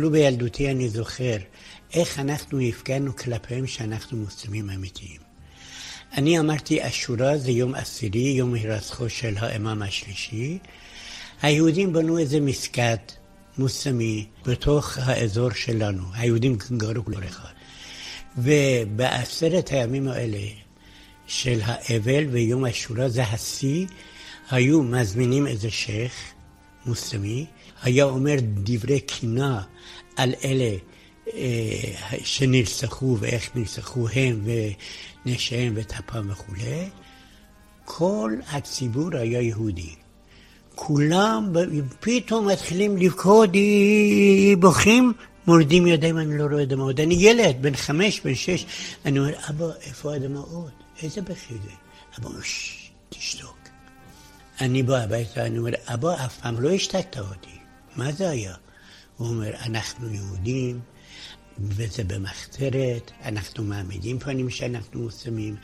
אפילו בילדותי אני זוכר איך אנחנו הפגנו כלפיהם שאנחנו מוסלמים אמיתיים. אני אמרתי, אשורה זה יום עשירי, יום הירצחו של האמאם השלישי. היהודים בנו איזה מסגד מוסלמי בתוך האזור שלנו. היהודים גרו כל אחד. ובעשרת הימים האלה של האבל ויום השורה, זה השיא, היו מזמינים איזה שייח' מוסלמי, היה אומר דברי קינה על אלה אה, שנרצחו ואיך נרצחו הם ונשיהם וטפם וכולי. כל הציבור היה יהודי. כולם פתאום מתחילים לבכות, בוכים, מורדים ידיים, אני לא רואה דמעות. אני ילד, בן חמש, בן שש, אני אומר, אבא, איפה הדמעות? איזה בכי זה? אבא אומר, תשתוק. אני בא הביתה, אני אומר, אבא, אף פעם לא השתקת אותי. מה זה היה? הוא אומר, אנחנו יהודים, וזה במחתרת, אנחנו מעמידים פנים שאנחנו מוסלמים,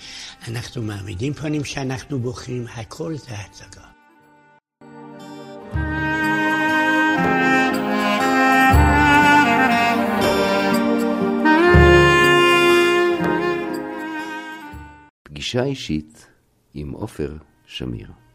אנחנו מעמידים פנים שאנחנו בוכים, הכל זה הצגה. פגישה אישית עם עופר שמיר.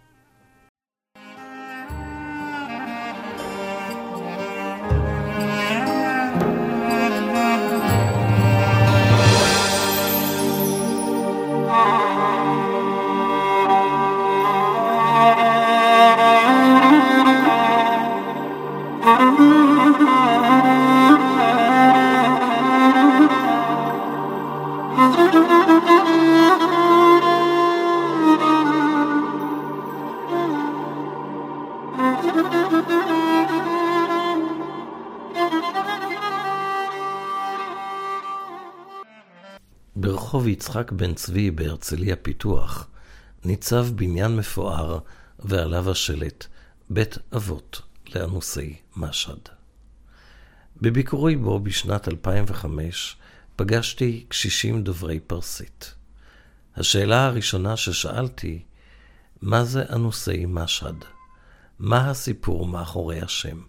יצחק בן צבי בהרצליה פיתוח ניצב בניין מפואר ועליו השלט בית אבות לאנוסי משהד. בביקורי בו בשנת 2005 פגשתי קשישים דוברי פרסית. השאלה הראשונה ששאלתי, מה זה אנוסי משהד? מה הסיפור מאחורי השם?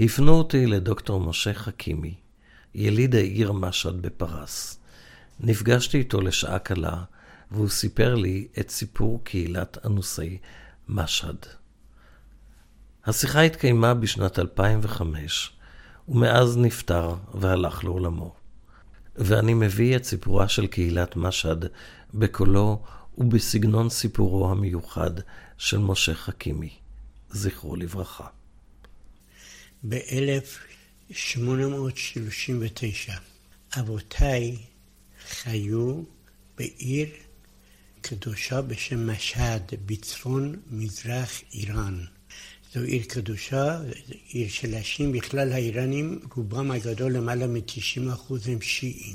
הפנו אותי לדוקטור משה חכימי, יליד העיר משהד בפרס. נפגשתי איתו לשעה קלה, והוא סיפר לי את סיפור קהילת אנוסי משהד. השיחה התקיימה בשנת 2005, ומאז נפטר והלך לעולמו. ואני מביא את סיפורה של קהילת משהד בקולו ובסגנון סיפורו המיוחד של משה חכימי, זכרו לברכה. ב-1839 אבותיי חיו בעיר קדושה בשם משהד, בצפון מזרח איראן. זו עיר קדושה, עיר של השיעים. בכלל האיראנים, רובם הגדול, למעלה מ-90% הם שיעים.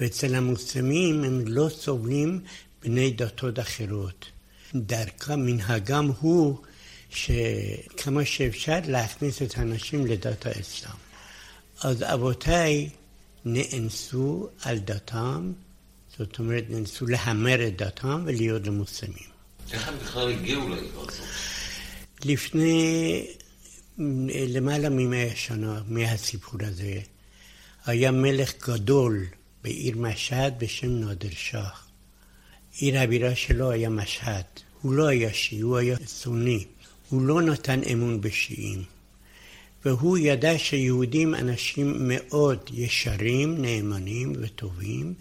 ואצל המוסלמים הם לא סובלים בני דתות אחרות. דרכם, מנהגם הוא שכמה שאפשר להכניס את האנשים לדת האסלאם. אז אבותיי נאנסו על דתם, זאת אומרת, נאנסו להמר את דתם ולהיות למוסלמים. איך הם בכלל הגיעו לעיר הזאת? לפני למעלה ממאה שנה מהסיפור הזה, היה מלך גדול בעיר משהד בשם נאדר שח. עיר הבירה שלו היה משהד. הוא לא היה שיעי, הוא היה סוני. הוא לא נתן אמון בשיעים. והוא ידע שיהודים אנשים מאוד ישרים, נאמנים וטובים,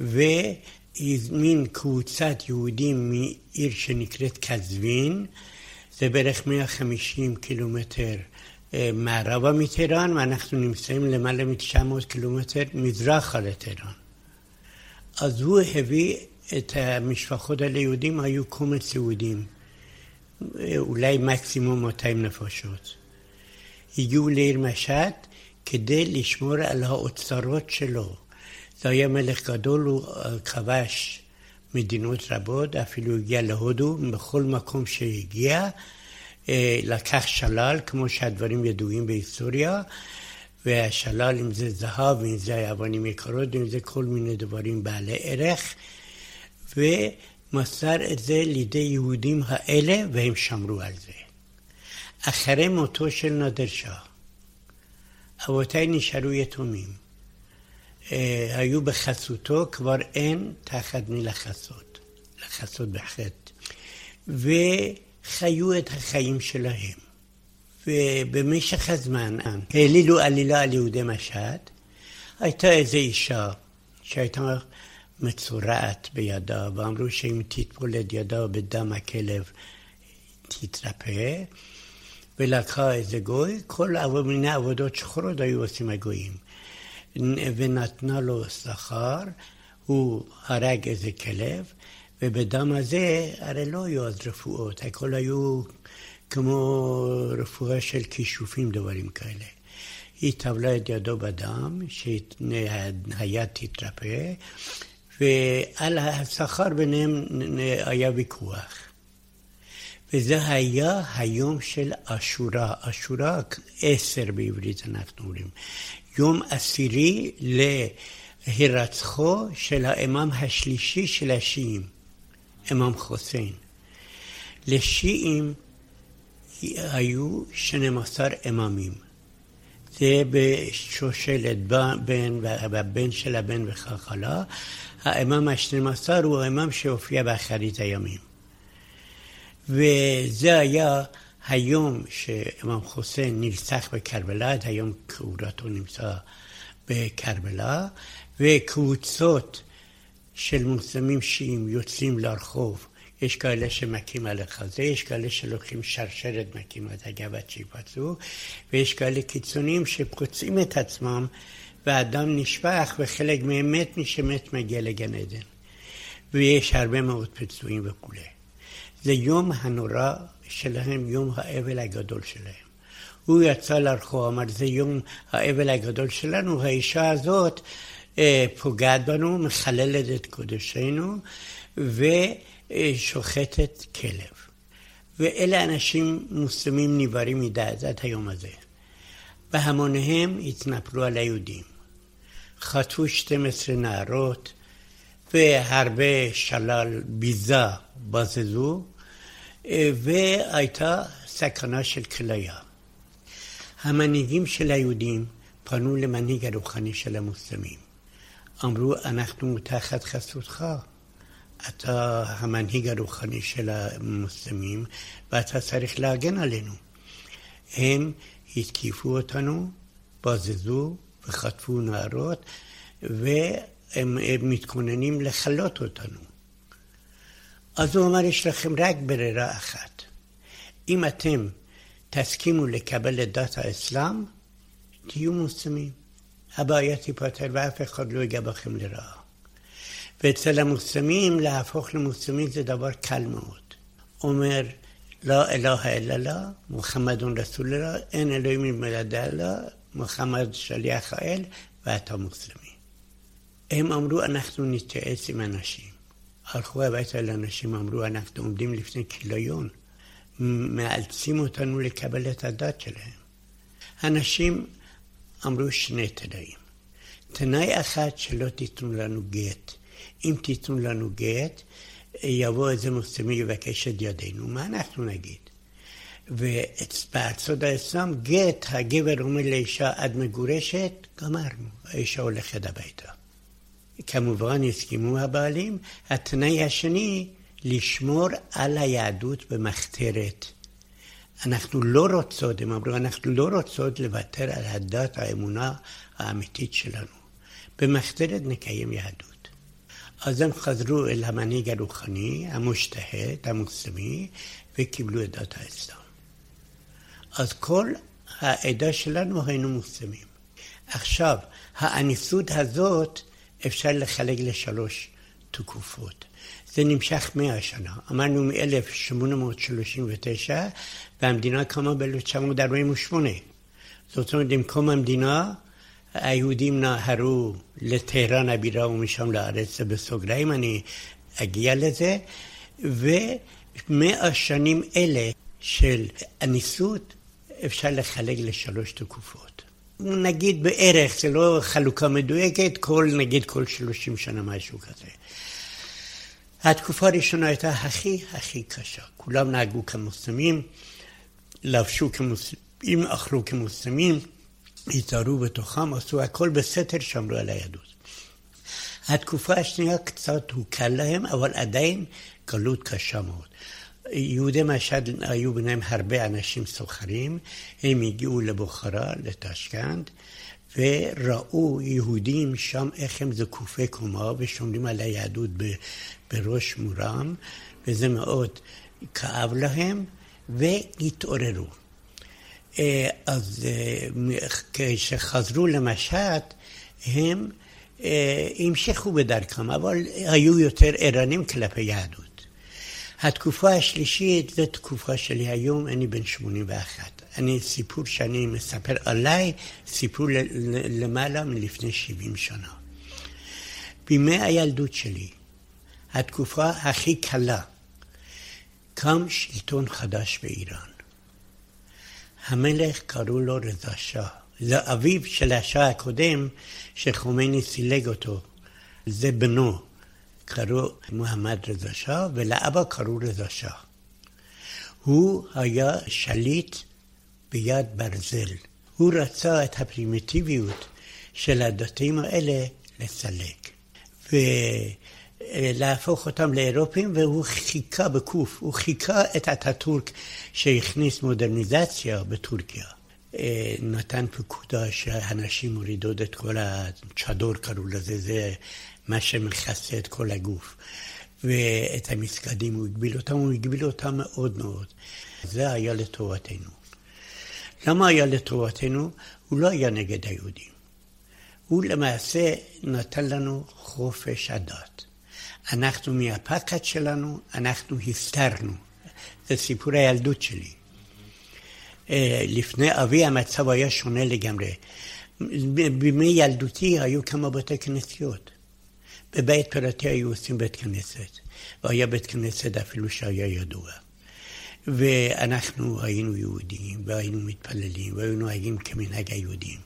והזמין קבוצת יהודים מעיר שנקראת קזווין, זה בערך 150 קילומטר אה, מערבה מטהרן, ואנחנו נמצאים למעלה מ-900 קילומטר מזרחה לטהרן. אז הוא הביא את המשפחות האלה, יהודים היו קומץ יהודים, אה, אולי מקסימום 200 נפשות. הגיעו לעיר משהד כדי לשמור על האוצרות שלו. זה היה מלך גדול, הוא אה, כבש מדינות רבות, אפילו הגיע להודו, בכל מקום שהגיע, אה, לקח שלל, כמו שהדברים ידועים בהיסטוריה, והשלל, אם זה זהב, אם זה אבנים יקרות, אם זה כל מיני דברים בעלי ערך, ומסר את זה לידי יהודים האלה, והם שמרו על זה. אחרי מותו של נאדר שאה, אבותיי נשארו יתומים. אה, היו בחסותו, כבר אין תחת מי לחסות, לחסות בחטא. וחיו את החיים שלהם. ובמשך הזמן העלילו עלילה על יהודי משט. הייתה איזו אישה שהייתה מצורעת בידה, ואמרו שאם את ידה בדם הכלב תתרפא, ולקחה איזה גוי, כל מיני עבודות שחורות היו עושים הגויים. ונתנה לו שכר, הוא הרג איזה כלב, ובדם הזה הרי לא היו אז רפואות, הכל היו כמו רפואה של כישופים, דברים כאלה. היא טבלה את ידו בדם, שהיד תתרפא, ועל השכר ביניהם היה ויכוח. וזה היה היום של אשורה. אשורה עשר בעברית אנחנו אומרים. יום עשירי להירצחו של האימאם השלישי של השיעים, אימאם חוסיין. לשיעים היו 12 אימאמים. זה בשושלת בן והבן של הבן וכך הלאה. האימאם ה-12 הוא האימאם שהופיע באחרית הימים. וזה היה היום שאימאם חוסיין נרצח בקרבלה, את היום קבורתו נמצא בקרבלה, וקבוצות של מוסלמים שיעים יוצאים לרחוב. יש כאלה שמכים על החזה, יש כאלה שלוקחים שרשרת מכים את הגב עד שיפצעו, ויש כאלה קיצוניים שפוצעים את עצמם והדם נשפך וחלק מהם מת, מי שמת מגיע לגן עדן. ויש הרבה מאוד פצועים וכולי. זה יום הנורא שלהם, יום האבל הגדול שלהם. הוא יצא לרחוב, אמר, זה יום האבל הגדול שלנו, האישה הזאת אה, פוגעת בנו, מחללת את קודשנו, ושוחטת כלב. ואלה אנשים מוסלמים נבערים מדעת עד היום הזה. בהמוניהם התנפלו על היהודים. חטפו 12 נערות, והרבה שלל ביזה בזזו, והייתה סכנה של כליה. המנהיגים של היהודים פנו למנהיג הרוחני של המוסלמים. אמרו, אנחנו תחת חסותך. אתה המנהיג הרוחני של המוסלמים, ואתה צריך להגן עלינו. הם התקיפו אותנו, בזזו וחטפו נערות, והם מתכוננים לכלות אותנו. אז הוא אמר, יש לכם רק ברירה אחת. אם אתם תסכימו לקבל את דת האסלאם, תהיו מוסלמים. הבעיה תיפתר ואף אחד לא ייגע בכם לרעה. ואצל המוסלמים, להפוך למוסלמים זה דבר קל מאוד. אומר, לא אלוה אלא לה, מוחמד רסול אללה, אין אלוהים מלמד אללה, מוחמד שליח האל, ואתה מוסלמי. הם אמרו, אנחנו נתייעץ עם אנשים. הלכו הביתה לאנשים, אמרו, אנחנו עומדים לפני כיליון, מאלצים אותנו לקבל את הדת שלהם. אנשים אמרו שני תנאים. תנאי אחד, שלא תיתנו לנו גט. אם תיתנו לנו גט, יבוא איזה מוסלמי יבקש את ידינו, מה אנחנו נגיד? ובארצות האסלאם, גט, הגבר אומר לאישה, את מגורשת, גמרנו, האישה הולכת הביתה. כמובן הסכימו הבעלים. התנאי השני, לשמור על היהדות במחתרת. אנחנו לא רוצות, הם אמרו, אנחנו לא רוצות לוותר על הדת, האמונה האמיתית שלנו. במחתרת נקיים יהדות. אז הם חזרו אל המנהיג הרוחני, המושתהד, המוסלמי, וקיבלו את דת האסלאם. אז כל העדה שלנו היינו מוסלמים. עכשיו, האניסות הזאת אפשר לחלק לשלוש תקופות. זה נמשך מאה שנה. אמרנו מ-1839, והמדינה קמה ב-1948. זאת אומרת, עם קום המדינה, היהודים נהרו לטהרן הבירה ומשם לארץ, זה בסוגריים, אני אגיע לזה, ומאה שנים אלה של הניסות אפשר לחלק לשלוש תקופות. נגיד בערך, זה לא חלוקה מדויקת, כל, נגיד כל שלושים שנה משהו כזה. התקופה הראשונה הייתה הכי הכי קשה. כולם נהגו כמוסלמים, לבשו כמוסלמים, אכלו כמוסלמים, התארו בתוכם, עשו הכל בסתר, שמרו על היהדות. התקופה השנייה קצת הוקל להם, אבל עדיין גלות קשה מאוד. יהודי משד היו ביניהם הרבה אנשים סוחרים, הם הגיעו לבוכרה, לטשקנט, וראו יהודים שם איך הם זקופי קומה ושומרים על היהדות בראש מורם, וזה מאוד כאב להם, והתעוררו. אה, אז אה, כשחזרו למשט, הם אה, המשיכו בדרכם, אבל היו יותר ערנים כלפי יהדות. התקופה השלישית זו תקופה שלי היום, אני בן 81. אני, סיפור שאני מספר עליי, סיפור למעלה מלפני 70 שנה. בימי הילדות שלי, התקופה הכי קלה, קם שלטון חדש באיראן. המלך קראו לו רזה שאה. זה אביו של השאה הקודם שחומייני סילג אותו. זה בנו. קראו מוחמד רזה שאה, ולאבא קראו רזה שאה. הוא היה שליט ביד ברזל. הוא רצה את הפרימיטיביות של הדתיים האלה לסלק. ולהפוך אותם לאירופים, והוא חיכה בקוף, הוא חיכה את אטאטורק שהכניס מודרניזציה בטורקיה. אה, נתן פקודה שהנשים מורידות את כל הצ'דור קראו לזה, זה מה שמכסה את כל הגוף. ואת המסגדים הוא הגביל אותם, הוא הגביל אותם מאוד מאוד. זה היה לטובתנו. למה היה לטובתנו? הוא לא היה נגד היהודים. הוא למעשה נתן לנו חופש הדת. אנחנו מהפחד שלנו, אנחנו הסתרנו. זה סיפור הילדות שלי. אה, לפני אבי המצב היה שונה לגמרי. בימי ילדותי היו כמה בתי כנסיות. בבית פרטי היו עושים בית כנסת, והיה בית כנסת אפילו שהיה ידוע. ואנחנו היינו יהודים, והיינו מתפללים, והיינו נוהגים כמנהג היהודים.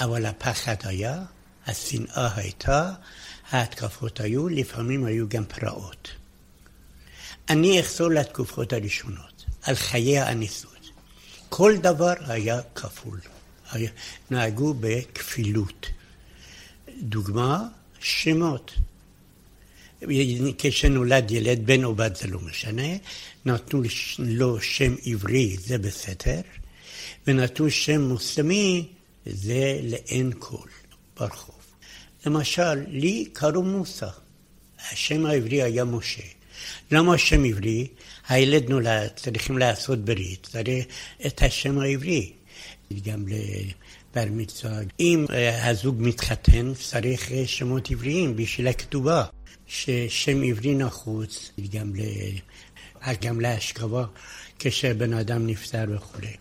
אבל הפחד היה, השנאה הייתה, ההתקפות היו, לפעמים היו גם פרעות. אני אחזור לתקופות הראשונות, על חיי הניסות. כל דבר היה כפול. היה, נהגו בכפילות. דוגמה, שמות. כשנולד ילד, בן או בת זה לא משנה, נתנו לו שם עברי, זה בסתר, ונתנו שם מוסלמי, זה לאין כל, ברחוב. למשל, לי קראו מוסא, השם העברי היה משה. למה השם עברי? הילד נולד, צריכים לעשות ברית, צריך את השם העברי. גם מצווה. אם אה, הזוג מתחתן, צריך שמות עבריים בשביל הכתובה. ששם עברי נחוץ גם, ל... גם להשכבה כשבן אדם נפטר וכולי.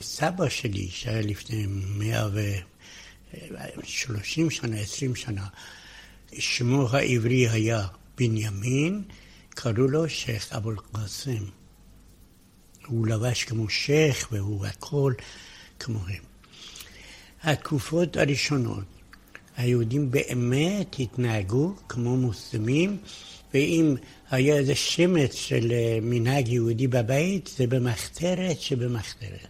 סבא שלי, שהיה לפני מאה ושלושים שנה, עשרים שנה, שמו העברי היה בנימין, קראו לו שייח' אבו אל-קאסם. הוא לבש כמו שייח' והוא הכל כמוהם. התקופות הראשונות, היהודים באמת התנהגו כמו מוסלמים, ואם היה איזה שמץ של אה, מנהג יהודי בבית, זה במחתרת שבמחתרת.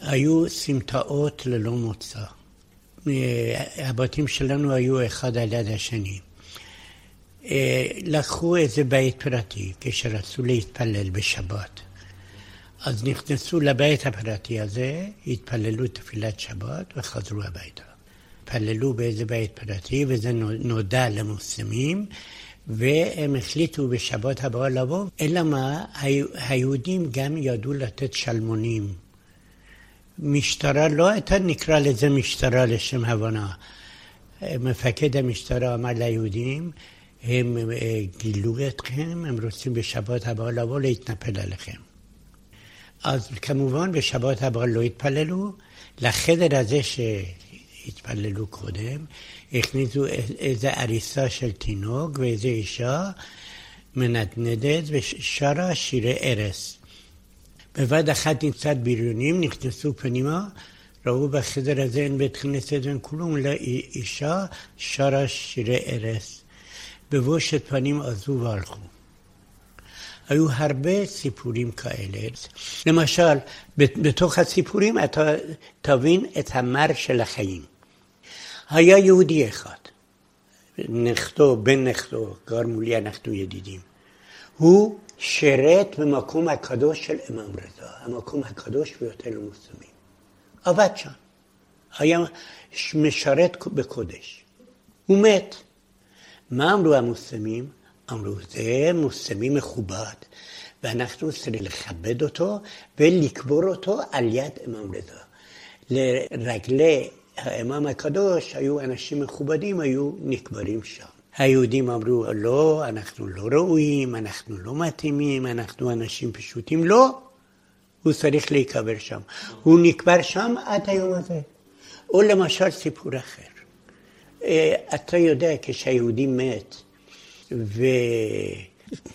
היו סמטאות ללא מוצא. הבתים שלנו היו אחד על יד השני. אה, לקחו איזה בית פרטי כשרצו להתפלל בשבת. אז נכנסו לבית הפרטי הזה, התפללו תפילת שבת וחזרו הביתה. התפללו באיזה בית פרטי וזה נודע למוסלמים והם החליטו בשבת הבאה לבוא, אלא מה, היהודים גם ידעו לתת שלמונים. משטרה לא הייתה נקרא לזה משטרה לשם הבנה. מפקד המשטרה אמר ליהודים, הם אה, גילו אתכם, הם רוצים בשבת הבאה לבוא להתנפל עליכם. אז כמובן בשבת הבאה לא התפללו, לחדר הזה שהתפללו קודם, הכניסו איזו עריסה של תינוק ואיזו אישה מנדנדת ושרה שירי ערש. בבת אחת נמצאת בריונים, נכנסו פנימה, ראו בחדר הזה אין בית כנסת ואין כלום, אלא אישה שרה שירי ערש. בבושת פנים עזבו והלכו. היו הרבה סיפורים כאלה. למשל, בתוך הסיפורים אתה תבין את המר של החיים. היה יהודי אחד, נכדו, בן נכדו, גר מולי, אנחנו ידידים. הוא שירת במקום הקדוש של אמם רזה, המקום הקדוש ביותר למוסלמים. עבד שם, היה משרת בקודש. הוא מת. מה אמרו המוסלמים? אמרו, זה מוסלמי מכובד, ואנחנו צריכים לכבד אותו ולקבור אותו על יד אמם רזה. לרגלי האמם הקדוש היו אנשים מכובדים, היו נקברים שם. היהודים אמרו, לא, אנחנו לא ראויים, אנחנו לא מתאימים, אנחנו אנשים פשוטים. לא, הוא צריך להיקבר שם. הוא נקבר שם עד היום הזה. או למשל סיפור אחר. אה, אתה יודע, כשהיהודי מת,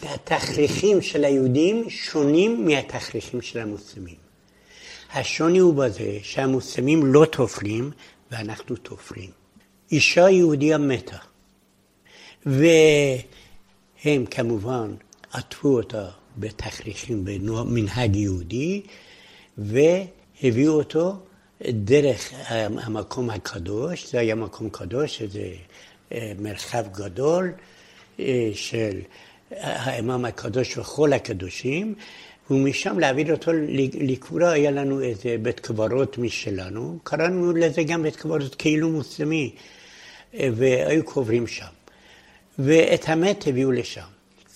והתכריכים של היהודים שונים מהתכריכים של המוסלמים. השוני הוא בזה שהמוסלמים לא תופרים ואנחנו תופרים. אישה יהודיה מתה, והם כמובן עטפו אותה בתכריכים במנהג יהודי, והביאו אותו דרך המקום הקדוש, זה היה מקום קדוש, זה אה, מרחב גדול של האמם הקדוש וכל הקדושים, ומשם להעביר אותו לקבורה, היה לנו איזה בית קברות משלנו, קראנו לזה גם בית קברות כאילו מוסלמי, אה, והיו קוברים שם. ואת המת הביאו לשם.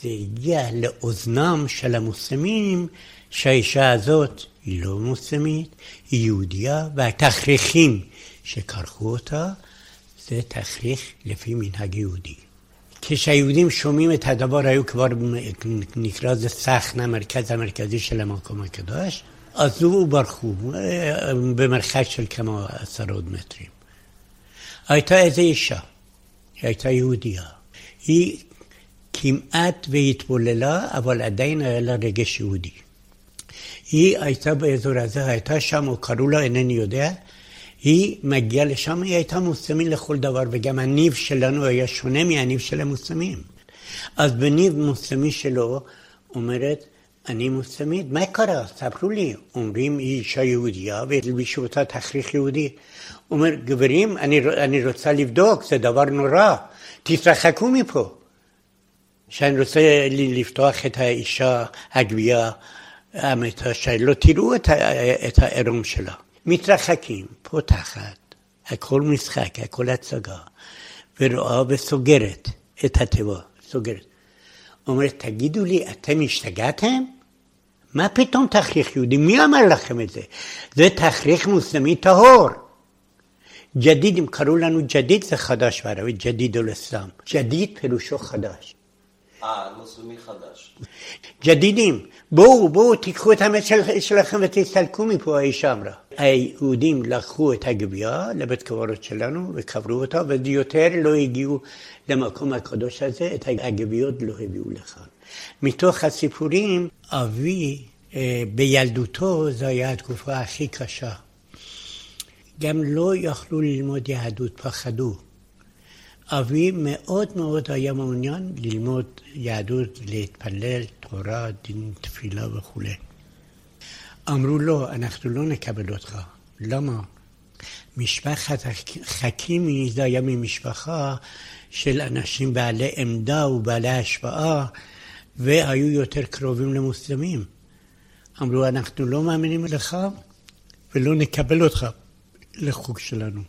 זה הגיע לאוזנם של המוסלמים שהאישה הזאת היא לא מוסלמית, היא יהודייה, והתכריכים שכרכו אותה זה תכריך לפי מנהג יהודי. כשהיהודים שומעים את הדבר, היו כבר, נקרא לזה סחנה, המרכז המרכזי של המקום הקדוש, עזבו וברחו במרחק של כמה עשרות מטרים. הייתה איזו אישה, היא הייתה יהודייה. היא כמעט והתבוללה, אבל עדיין היה לה רגש יהודי. היא הייתה באזור הזה, הייתה שם, או קראו לה, אינני יודע. היא מגיעה לשם, היא הייתה מוסלמית לכל דבר, וגם הניב שלנו היה שונה מהניב של המוסלמים. אז בניב מוסלמי שלו, אומרת, אני מוסלמית, מה קרה? ספרו לי. אומרים, היא אישה יהודייה והלבישו אותה תכריך יהודי. אומר, גברים, אני, אני רוצה לבדוק, זה דבר נורא, תתרחקו מפה. שאני רוצה לפתוח את האישה הגבייה המתה, שלא תראו את, העירום שלה. מתרחקים, פותחת, הכל משחק, הכל הצגה, ורואה וסוגרת את התיבה, סוגרת. אומרת, תגידו לי, אתם השתגעתם? מה פתאום תכריך יהודי? מי אמר לכם את זה? זה תכריך מוסלמי טהור. جديد, אם קראו לנו جديد זה חדש בערבית, جديد الإسلام. جديد פירושו חדש. אה, מוסלמי חדש. ג'דידים, בואו, בואו, תיקחו את המת של, שלכם ותסתלקו מפה, האישה אמרה. היהודים לקחו את הגווייה לבית קברות שלנו וקברו אותה, ויותר לא הגיעו למקום הקדוש הזה, את הגוויות לא הביאו לכאן. מתוך הסיפורים, אבי אה, בילדותו זו הייתה התקופה הכי קשה. גם לא יכלו ללמוד יהדות, פחדו. אבי מאוד מאוד היה מעוניין ללמוד יהדות, להתפלל, תורה, דין תפילה וכולי. אמרו לו, אנחנו לא נקבל אותך. למה? משפחת חכימי זה היה ממשפחה של אנשים בעלי עמדה ובעלי השפעה, והיו יותר קרובים למוסלמים. אמרו, אנחנו לא מאמינים לך ולא נקבל אותך לחוג שלנו.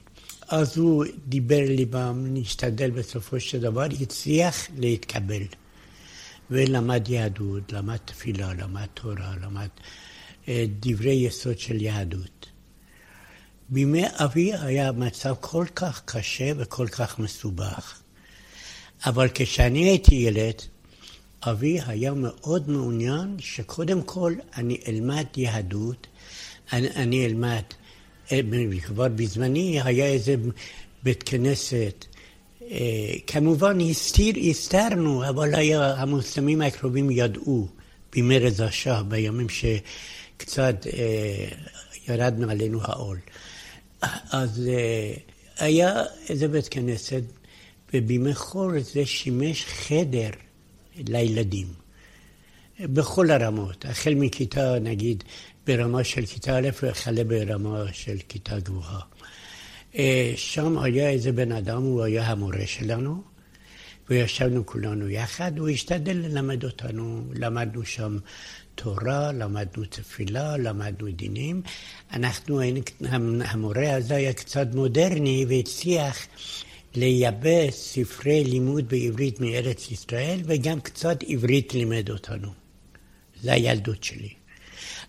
אז הוא דיבר ליבם, נשתדל בסופו של דבר, הצליח להתקבל. ולמד יהדות, למד תפילה, למד תורה, למד אה, דברי יסוד של יהדות. בימי אבי היה מצב כל כך קשה וכל כך מסובך. אבל כשאני הייתי ילד, אבי היה מאוד מעוניין שקודם כל אני אלמד יהדות, אני, אני אלמד כבר בזמני היה איזה בית כנסת. אה, כמובן הסתיר, הסתרנו, אבל היה, המוסלמים הקרובים ידעו בימי רזה השאה, בימים שקצת אה, ירדנו עלינו העול. אז אה, היה איזה בית כנסת, ובימי חור זה שימש חדר לילדים. בכל הרמות, החל מכיתה, נגיד, ברמה של כיתה א' וכלה ברמה של כיתה גבוהה. אה, שם היה איזה בן אדם, הוא היה המורה שלנו, וישבנו כולנו יחד, הוא השתדל ללמד אותנו, למדנו שם תורה, למדנו תפילה, למדנו דינים. אנחנו, המורה הזה היה קצת מודרני והצליח לייבא ספרי לימוד בעברית מארץ ישראל, וגם קצת עברית לימד אותנו. זה הילדות שלי.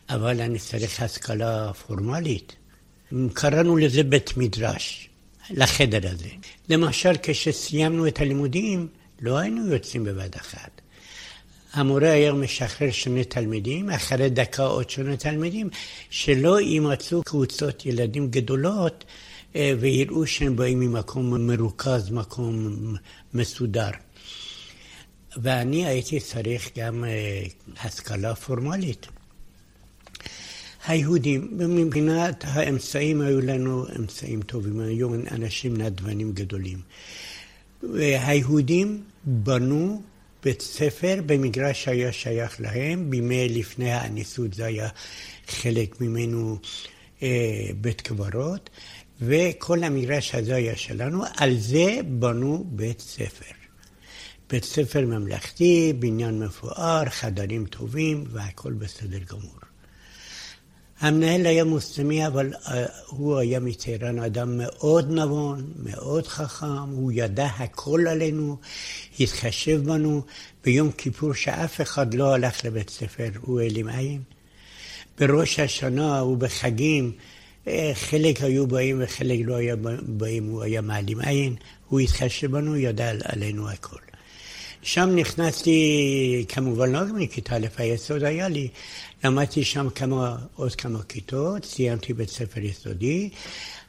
אבל אני צריך השכלה פורמלית. קראנו לזה בית מדרש, לחדר הזה. למשל, כשסיימנו את הלימודים, לא היינו יוצאים בבת אחת. המורה היה משחרר שני תלמידים, אחרי דקה עוד שני תלמידים, שלא יימצאו קבוצות ילדים גדולות אה, ויראו שהם באים ממקום מרוכז, מקום מסודר. ואני הייתי צריך גם אה, השכלה פורמלית. היהודים, מבחינת האמצעים היו לנו אמצעים טובים, היו אנשים נדבנים גדולים. היהודים בנו בית ספר במגרש שהיה שייך להם, בימי לפני האניסות זה היה חלק ממנו אה, בית קברות, וכל המגרש הזה היה שלנו, על זה בנו בית ספר. בית ספר ממלכתי, בניין מפואר, חדרים טובים והכל בסדר גמור. המנהל היה מוסלמי, אבל uh, הוא היה מטהרן אדם מאוד נבון, מאוד חכם, הוא ידע הכל עלינו, התחשב בנו. ביום כיפור שאף אחד לא הלך לבית ספר, הוא העלים עין. בראש השנה ובחגים, אה, חלק היו באים וחלק לא היו באים, הוא היה מעלים עין, הוא התחשב בנו, ידע עלינו הכל. שם נכנסתי, כמובן לא מכיתה א', היסוד היה לי, למדתי שם כמה, עוד כמה כיתות, סיימתי בית ספר יסודי.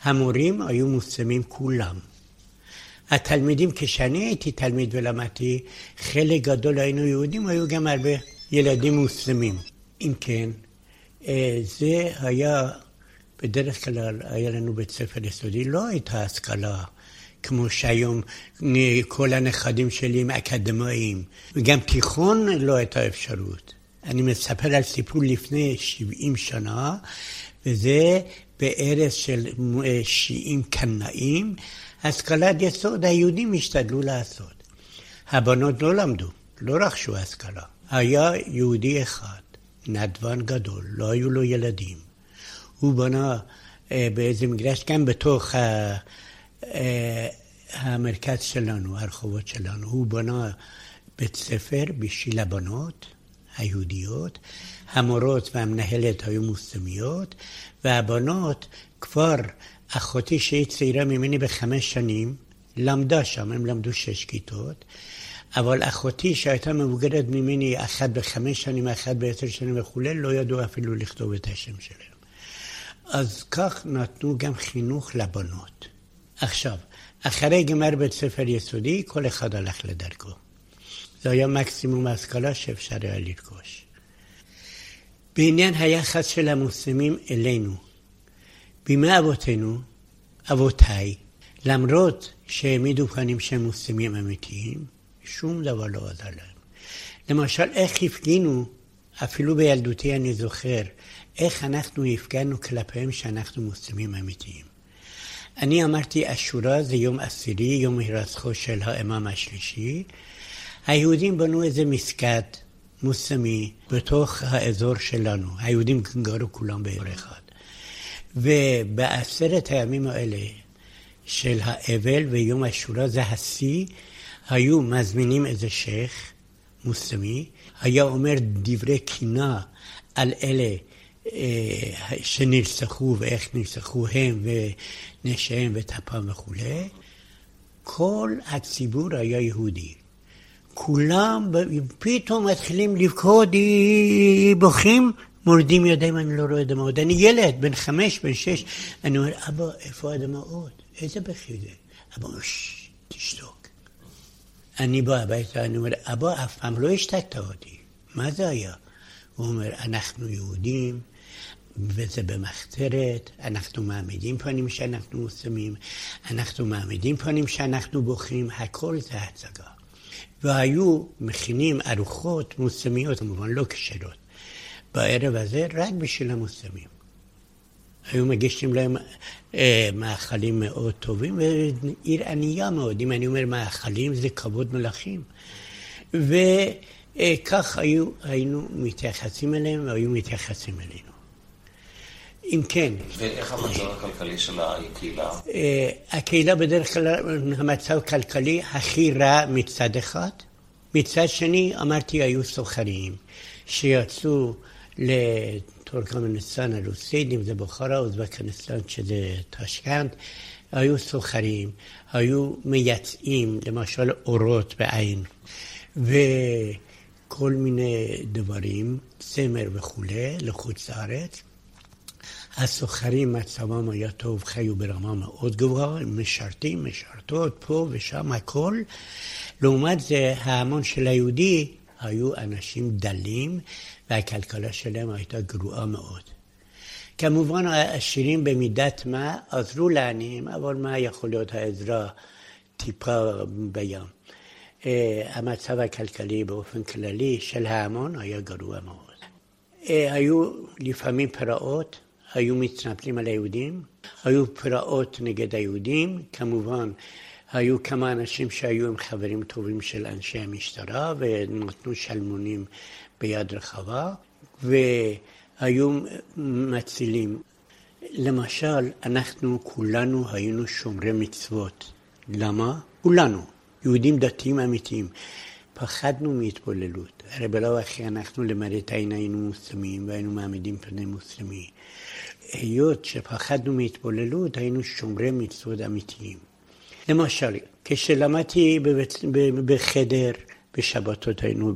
המורים היו מוסלמים כולם. התלמידים, כשאני הייתי תלמיד ולמדתי, חלק גדול היינו יהודים, היו גם הרבה ילדים מוסלמים. אם כן, אה, זה היה, בדרך כלל היה לנו בית ספר יסודי, לא הייתה השכלה כמו שהיום כל הנכדים שלי הם אקדמאים, וגם תיכון לא הייתה אפשרות. אני מספר על סיפור לפני 70 שנה, וזה בארץ של שיעים קנאים. השכלת יסוד היהודים השתדלו לעשות. הבנות לא למדו, לא רכשו השכלה. היה יהודי אחד, נדבן גדול, לא היו לו ילדים. הוא בנה אה, באיזה מגרש, גם בתוך ה, אה, המרכז שלנו, הרחובות שלנו. הוא בנה בית ספר בשביל הבנות, היהודיות, המורות והמנהלת היו מוסלמיות, והבנות כבר, אחותי שהיא צעירה ממני בחמש שנים, למדה שם, הם למדו שש כיתות, אבל אחותי שהייתה מבוגרת ממני, אחת בחמש שנים, אחת בעשר שנים וכולי, לא ידעו אפילו לכתוב את השם שלהם. אז כך נתנו גם חינוך לבנות. עכשיו, אחרי גמר בית ספר יסודי, כל אחד הלך לדרכו. זה היה מקסימום ההשכלה שאפשר היה לרכוש. בעניין היחס של המוסלמים אלינו, בימי אבותינו, אבותיי, למרות שהעמידו פנים שהם מוסלמים אמיתיים, שום דבר לא עזר להם. למשל, איך הפגינו, אפילו בילדותי אני זוכר, איך אנחנו הפגנו כלפיהם שאנחנו מוסלמים אמיתיים. אני אמרתי, אשורה זה יום עשירי, יום הירצחו של האמם השלישי, היהודים בנו איזה מסגד מוסלמי בתוך האזור שלנו. היהודים גרו כולם באזור אחד. ובעשרת הימים האלה של האבל ויום השורה, זה השיא, היו מזמינים איזה שייח' מוסלמי, היה אומר דברי קינה על אלה אה, שנרצחו ואיך נרצחו הם ונשיהם וטפם וכולי. כל הציבור היה יהודי. כולם פתאום מתחילים לבכות, בוכים, מורדים ידיים, אני לא רואה דמעות. אני ילד, בן חמש, בן שש, אני אומר, אבא, איפה הדמעות? איזה בכי זה? אבא אומר, תשתוק. אני בא הביתה, אני אומר, אבא, אף פעם לא השתקת אותי. מה זה היה? הוא אומר, אנחנו יהודים, וזה במחתרת, אנחנו מעמידים פנים שאנחנו מוסלמים, אנחנו מעמידים פנים שאנחנו בוכים, הכל זה הצגה. והיו מכינים ארוחות מוסלמיות, כמובן לא כשרות, בערב הזה רק בשביל המוסלמים. היו מגישים להם אה, מאכלים מאוד טובים, ועיר ענייה מאוד. אם אני אומר מאכלים, זה כבוד מלכים. וכך היו, היינו מתייחסים אליהם, והיו מתייחסים אלינו. אם כן... ואיך המצב הכלכלי של הקהילה? אה, הקהילה בדרך כלל, המצב הכלכלי הכי רע מצד אחד. מצד שני, אמרתי, היו סוחרים שיצאו לטורקמניסטן הרוסית, אם זה בוכרה, אוזבקיסטן שזה טשקנט, היו סוחרים, היו מייצאים, למשל אורות בעין, וכל מיני דברים, צמר וכולי, לחוץ לארץ. הסוחרים מצבם היה טוב, חיו ברמה מאוד גבוהה, משרתים, משרתות, פה ושם, הכל. לעומת זה, ההמון של היהודי היו אנשים דלים, והכלכלה שלהם הייתה גרועה מאוד. כמובן העשירים במידת מה עזרו לעניים, אבל מה יכול להיות העזרה טיפה בים? אה, המצב הכלכלי באופן כללי של ההמון היה גרוע מאוד. אה, היו לפעמים פרעות, היו מתנפלים על היהודים, היו פרעות נגד היהודים, כמובן היו כמה אנשים שהיו עם חברים טובים של אנשי המשטרה ונתנו שלמונים ביד רחבה, והיו מצילים. למשל, אנחנו כולנו היינו שומרי מצוות. למה? כולנו, יהודים דתיים אמיתיים. פחדנו מהתבוללות. הרי בלאו הכי אנחנו למראית עין היינו מוסלמים והיינו מעמידים פני מוסלמי. היות שפחדנו מהתבוללות, היינו שומרי מצוות אמיתיים. למשל, כשלמדתי בבית, בחדר בשבתות היינו,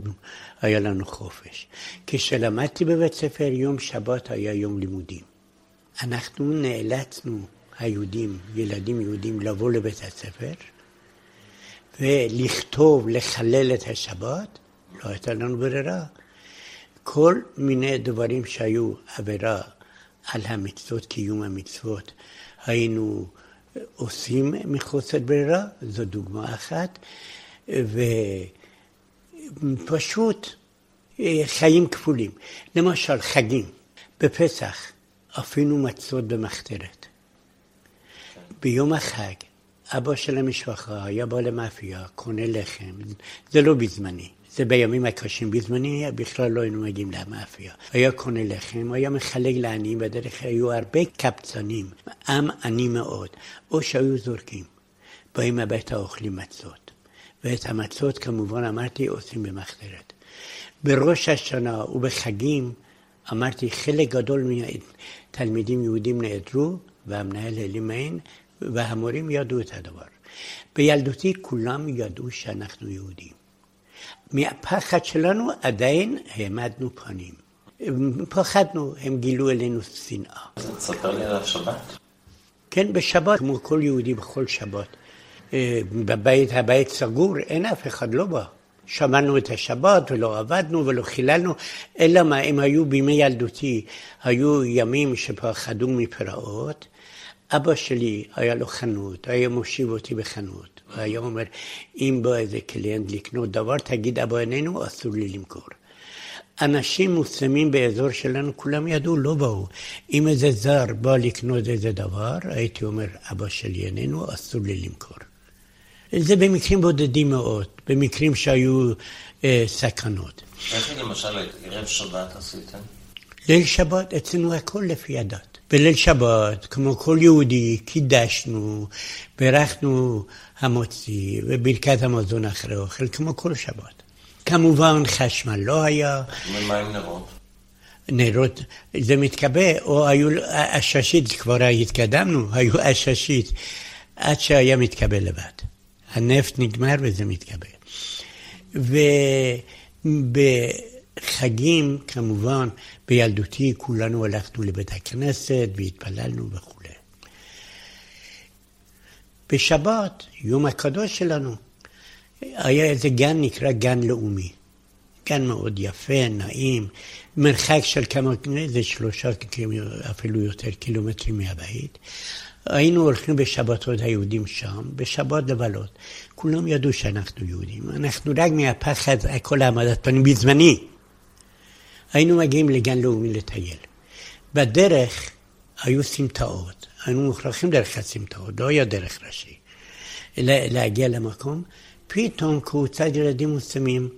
היה לנו חופש. כשלמדתי בבית ספר, יום שבת היה יום לימודים. אנחנו נאלצנו, היהודים, ילדים יהודים, לבוא לבית הספר ולכתוב, לחלל את השבת, לא הייתה לנו ברירה. כל מיני דברים שהיו עבירה על המצוות, קיום המצוות, היינו עושים מחוסר ברירה, זו דוגמה אחת, ופשוט אה, חיים כפולים. למשל, חגים, בפסח אפילו מצות במחתרת. ביום החג, אבא של המשפחה היה בא למאפייה, קונה לחם, זה לא בזמני. זה בימים הקשים. בזמני בכלל לא היינו מגיעים למאפיה. היה קונה לחם, היה מחלק לעניים, בדרך היו הרבה קבצנים, עם עני מאוד, או שהיו זורקים. באים הביתה אוכלים מצות. ואת המצות כמובן אמרתי עושים במחתרת. בראש השנה ובחגים אמרתי חלק גדול מהתלמידים יהודים נעדרו והמנהל העלים מעין והמורים ידעו את הדבר. בילדותי כולם ידעו שאנחנו יהודים. מהפחד שלנו עדיין העמדנו פנים. פחדנו, הם גילו אלינו שנאה. תספר לי על השבת. כן, בשבת, כמו כל יהודי בכל שבת. אה, בבית, הבית סגור, אין אף אחד, לא בא. שמענו את השבת ולא עבדנו ולא חיללנו, אלא מה, אם היו בימי ילדותי, היו ימים שפחדו מפרעות, אבא שלי היה לו חנות, היה מושיב אותי בחנות. הוא היה אומר, אם בא איזה קליינט לקנות דבר, תגיד אבא איננו, אסור לי למכור. אנשים מוסלמים באזור שלנו, כולם ידעו, לא באו. אם איזה זר בא לקנות איזה דבר, הייתי אומר, אבא שלי איננו, אסור לי למכור. זה במקרים בודדים מאוד, במקרים שהיו אה, סכנות. איך למשל ערב שבת עשיתם? ליל שבת, אצלנו הכל לפי הדת. בליל שבת, כמו כל יהודי, קידשנו, בירכנו המוציא וברכת המזון אחרי אוכל, כמו כל שבת. כמובן חשמל לא היה. ומה עם נרות? נרות, זה מתקבע, או היו עששית, כבר התקדמנו, היו עששית, עד שהיה מתקבל לבד. הנפט נגמר וזה מתקבל. ובחגים, כמובן, בילדותי כולנו הלכנו לבית הכנסת והתפללנו וכו'. בשבת, יום הקדוש שלנו, היה איזה גן נקרא גן לאומי. גן מאוד יפה, נעים, מרחק של כמה, איזה שלושה, אפילו יותר קילומטרים מהבית. היינו הולכים בשבתות היהודים שם, בשבת לבלות. כולם ידעו שאנחנו יהודים. אנחנו רק מהפחד, כל העמדת פנים בזמני. היינו מגיעים לגן לאומי לטייל. בדרך היו סמטאות, היינו מוכרחים דרך הסמטאות, לא היה דרך ראשי. להגיע למקום, פתאום קבוצת ילדים מוסלמים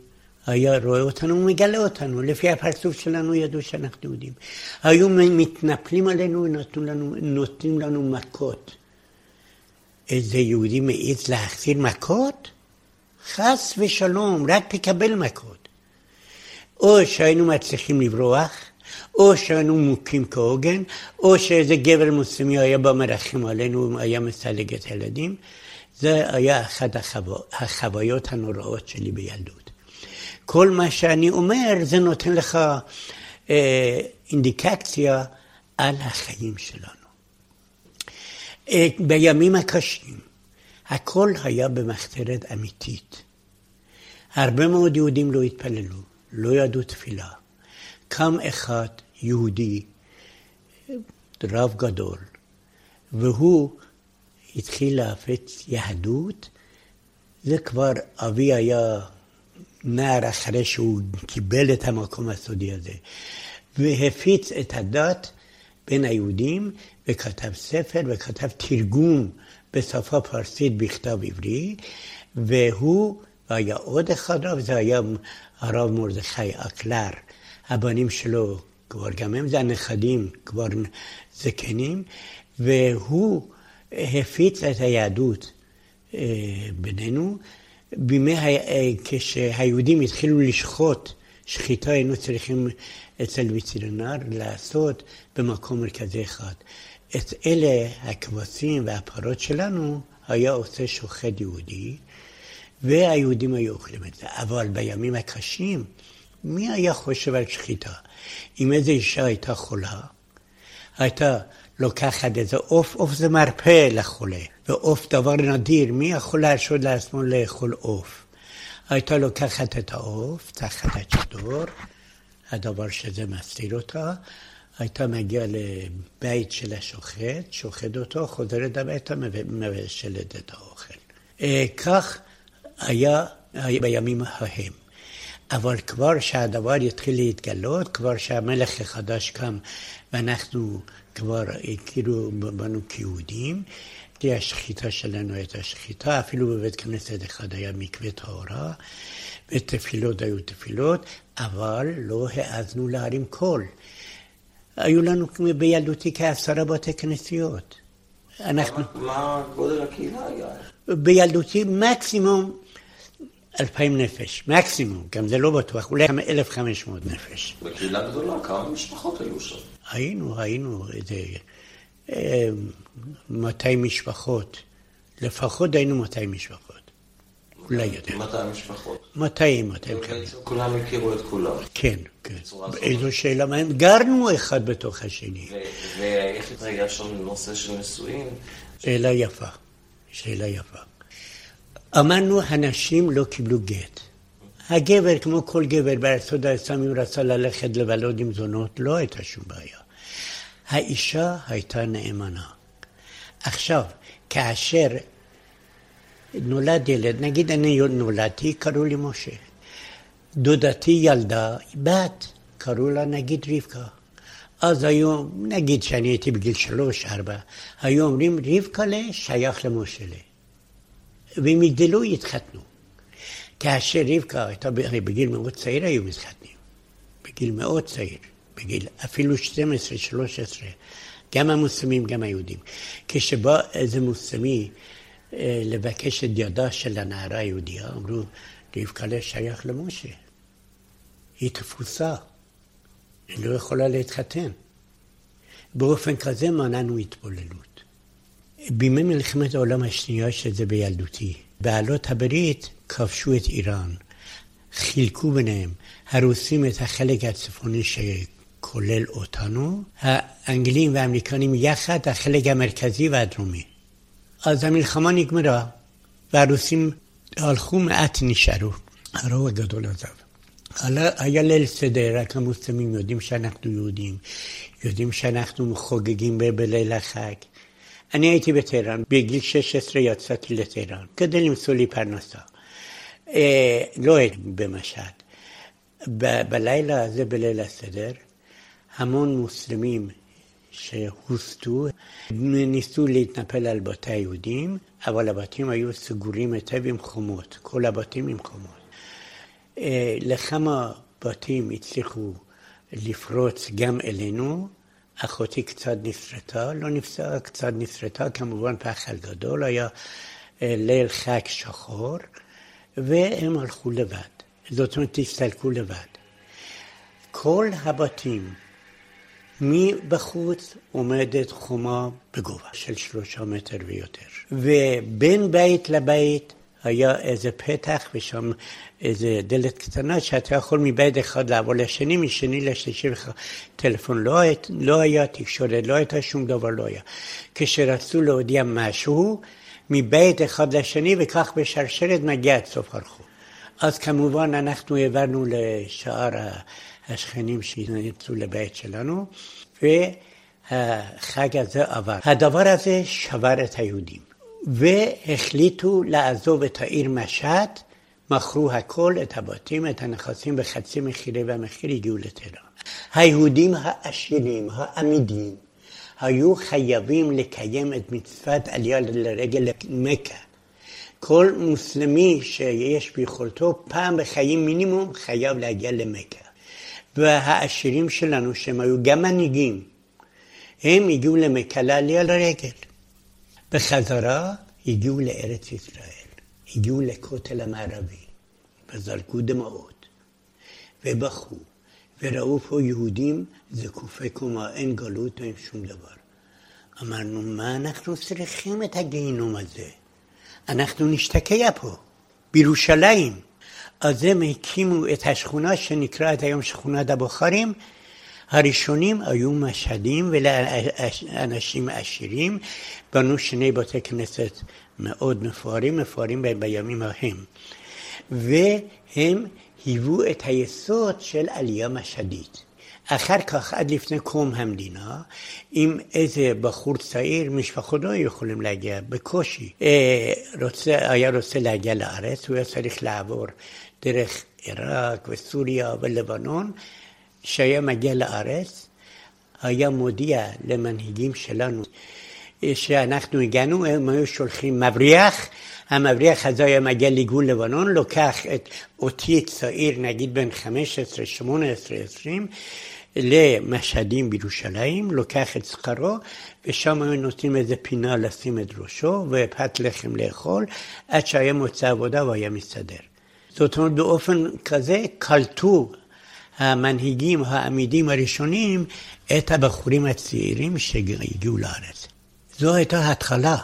היה רואה אותנו ומגלה אותנו. לפי הפרצוף שלנו ידעו שאנחנו יהודים. היו מתנפלים עלינו ונותנים לנו, מכות. איזה יהודי מעז להחזיר מכות? חס ושלום, רק תקבל מכות. או שהיינו מצליחים לברוח, או שהיינו מוכים כהוגן, או שאיזה גבר מוסלמי היה בא מרחם עלינו, היה מסלג את הילדים. זה היה אחת החו... החוויות הנוראות שלי בילדות. כל מה שאני אומר, זה נותן לך אה, אינדיקציה על החיים שלנו. אה, בימים הקשים, הכל היה במחתרת אמיתית. הרבה מאוד יהודים לא התפללו, לא ידעו תפילה. קם אחד יהודי, רב גדול, והוא התחיל להפץ יהדות, זה כבר אבי היה נער אחרי שהוא קיבל את המקום הסודי הזה, והפיץ את הדת בין היהודים, וכתב ספר וכתב תרגום בשפה פרסית בכתב עברי, והוא, והיה עוד אחד רב, זה היה הרב מרדכי אקלר. הבנים שלו כבר גם הם זה הנכדים, כבר זקנים, והוא הפיץ את היהדות אה, בינינו. בימי, אה, כשהיהודים התחילו לשחוט, שחיטה היינו צריכים אצל ויטרינר לעשות במקום מרכזי אחד. את אלה הכבשים והפרות שלנו היה עושה שוחט יהודי, והיהודים היו אוכלים את זה. אבל בימים הקשים, מי היה חושב על שחיטה? אם איזו אישה הייתה חולה, הייתה לוקחת איזה עוף, עוף זה מרפא לחולה, ועוף דבר נדיר, מי יכול להרשות לעצמו לאכול עוף? הייתה לוקחת את העוף, תחת הצ'דור, הדבר שזה מסתיר אותה, הייתה מגיעה לבית של השוחט, שוחט אותו, חוזרת הביתה, מבשלת את האוכל. אה, כך היה בימים ההם. אבל כבר שהדבר יתחיל להתגלות, כבר שהמלך החדש קם ואנחנו כבר הכירו בנו כיהודים, כי השחיטה שלנו הייתה שחיטה, אפילו בבית כנסת אחד היה מקווה טהרה, ותפילות היו תפילות, אבל לא העזנו להרים קול. היו לנו בילדותי כעשרה בתי כנסיות. אנחנו... מה גודל הקהילה היה? בילדותי מקסימום אלפיים נפש, מקסימום, גם זה לא בטוח, אולי אלף חמש מאות נפש. בקהילה גדולה, כמה משפחות היו שם? היינו, היינו איזה אה, 200 משפחות, לפחות היינו 200 משפחות. אולי יותר. 200 משפחות. 200, 200 בעצם כולם הכירו את כולם. כן, כן. איזו שאלה, מה, גרנו אחד בתוך השני. ואיך התרגש שם נושא של נישואים? שאלה יפה, שאלה יפה. אמרנו, הנשים לא קיבלו גט. הגבר, כמו כל גבר בארצות האסלאמים, רצה ללכת לבלות עם זונות, לא הייתה שום בעיה. האישה הייתה נאמנה. עכשיו, כאשר נולד ילד, נגיד אני נולדתי, קראו לי משה. דודתי ילדה, בת, קראו לה נגיד רבקה. אז היום, נגיד שאני הייתי בגיל שלוש, ארבע, היו אומרים רבקה שייך למשה. והם יגדלו, יתחתנו. כאשר רבקה הייתה, הרי בגיל מאוד צעיר היו מתחתנים. בגיל מאוד צעיר. בגיל אפילו 12, 13. גם המוסלמים, גם היהודים. כשבא איזה מוסלמי אה, לבקש את ידה של הנערה היהודייה, אמרו, רבקה שייך למשה. היא תפוסה, היא לא יכולה להתחתן. באופן כזה מנענו התבוללות. בימי מלחמת העולם השנייה, שזה בילדותי, בעלות הברית כבשו את איראן, חילקו ביניהם, הרוסים את החלק הצפוני שכולל אותנו, האנגלים והאמריקנים יחד, החלק המרכזי והדרומי. אז המלחמה נגמרה, והרוסים הלכו מעט נשארו, הרוב הגדול עזב. היה ליל סדר, רק המוסלמים יודעים שאנחנו יהודים, יודעים שאנחנו חוגגים בליל החג. אני הייתי בטהרן, בגיל 16 יצאתי לטהרן, כדי למצוא לי פרנסה. אה, לא הייתי במשט. ב- בלילה הזה, בליל הסדר, המון מוסלמים שהוסטו, ניסו להתנפל על בתי היהודים, אבל הבתים היו סגורים היטב עם חומות, כל הבתים עם חומות. אה, לכמה בתים הצליחו לפרוץ גם אלינו, אחותי קצת נסרטה, לא נפצעה, קצת נסרטה, כמובן פחד גדול, היה אה, ליל חג שחור, והם הלכו לבד. זאת אומרת, הסתלקו לבד. כל הבתים מבחוץ עומדת חומה בגובה של שלושה מטר ויותר. ובין בית לבית היה איזה פתח ושם איזה דלת קטנה שאתה יכול מבית אחד לעבור לשני, משני לשלישי, טלפון לא, היה, לא היה, תקשורת לא הייתה, שום דבר לא היה. כשרצו להודיע משהו, מבית אחד לשני וכך בשרשרת מגיע עד סוף הרחוב. אז כמובן אנחנו העברנו לשאר השכנים שנצאו לבית שלנו, והחג הזה עבר. הדבר הזה שבר את היהודים, והחליטו לעזוב את העיר משט, מכרו הכל, את הבתים, את הנכסים בחצי מחירי והמחיר הגיעו לטהרן. היהודים העשירים, העמידים, היו חייבים לקיים את מצוות עלייה לרגל למכה. כל מוסלמי שיש ביכולתו פעם בחיים מינימום חייב להגיע למכה. והעשירים שלנו, שהם היו גם מנהיגים, הם הגיעו למכה לעלייה לרגל. בחזרה הגיעו לארץ ישראל, הגיעו לכותל המערבי, וזרקו דמעות, ובכו, וראו פה יהודים זקופי קומה, אין גלות, אין שום דבר. אמרנו, מה אנחנו צריכים את הגיהינום הזה? אנחנו נשתקע פה, בירושלים. אז הם הקימו את השכונה שנקראת היום שכונת הבוחרים. הראשונים היו משהדים ולאנשים עשירים, בנו שני בתי כנסת מאוד מפוארים, מפוארים בימים ההם. והם היוו את היסוד של עלייה משהדית. אחר כך, עד לפני קום המדינה, אם איזה בחור צעיר, משפחות לא יכולים להגיע, בקושי. אה, רוצה, היה רוצה להגיע לארץ, הוא היה צריך לעבור דרך עיראק וסוריה ולבנון, שהיה מגיע לארץ, היה מודיע למנהיגים שלנו שאנחנו הגענו, הם היו שולחים מבריח, המבריח הזה היה מגיע לגבול לבנון, לוקח את אותי צעיר, נגיד בן 15, 18, 20, למשהדים בירושלים, לוקח את שכרו, ושם היו נותנים איזה פינה לשים את ראשו, ופת לחם לאכול, עד שהיה מוצא עבודה והיה מסתדר. זאת אומרת, באופן כזה קלטו המנהיגים העמידים הראשונים את הבחורים הצעירים שהגיעו לארץ. זו הייתה התחלה.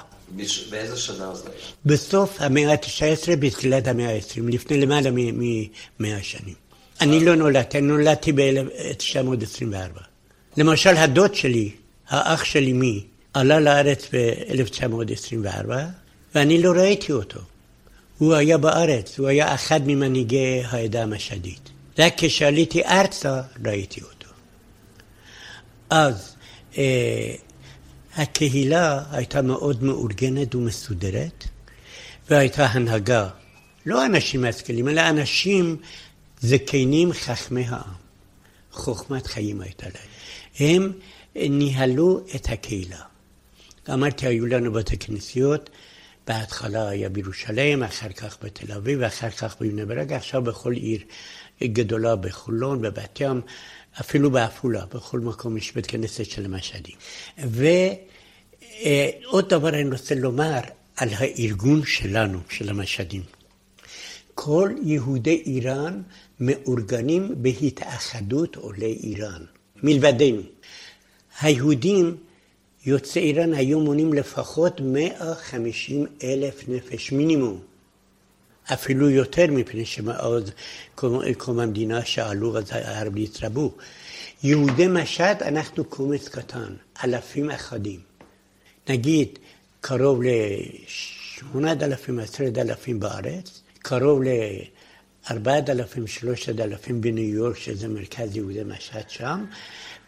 באיזה שנה זה היה? בסוף המאה ה-19, בתחילת המאה ה-20, לפני למעלה מ-100 שנים. אני לא נולדתי, נולדתי ב-1924. למשל, הדוד שלי, האח של אמי, עלה לארץ ב-1924, ואני לא ראיתי אותו. הוא היה בארץ, הוא היה אחד ממנהיגי העדה המשדית. רק כשעליתי ארצה ראיתי אותו. אז אה, הקהילה הייתה מאוד מאורגנת ומסודרת, והייתה הנהגה, לא אנשים משכילים, אלא אנשים זקנים חכמי העם. חוכמת חיים הייתה להם. הם ניהלו את הקהילה. אמרתי, היו לנו בתי כנסיות, בהתחלה היה בירושלים, אחר כך בתל אביב, ואחר כך בבני ברק, עכשיו בכל עיר גדולה בחולון, בבת ים, אפילו בעפולה, בכל מקום יש בית כנסת של המשאדים. ועוד דבר אני רוצה לומר על הארגון שלנו, של המשאדים. כל יהודי איראן מאורגנים בהתאחדות עולי איראן, מלבדנו. היהודים יוצאי איראן היו מונים לפחות 150 אלף נפש מינימום. אפילו יותר מפני שמאז קום המדינה שעלו אז הערבים התרבו. יהודי משט אנחנו קומץ קטן, אלפים אחדים. נגיד קרוב לשמונת אלפים, עשרת אלפים בארץ, קרוב לארבעת אלפים, שלושת אלפים בניו יורק, שזה מרכז יהודי משט שם,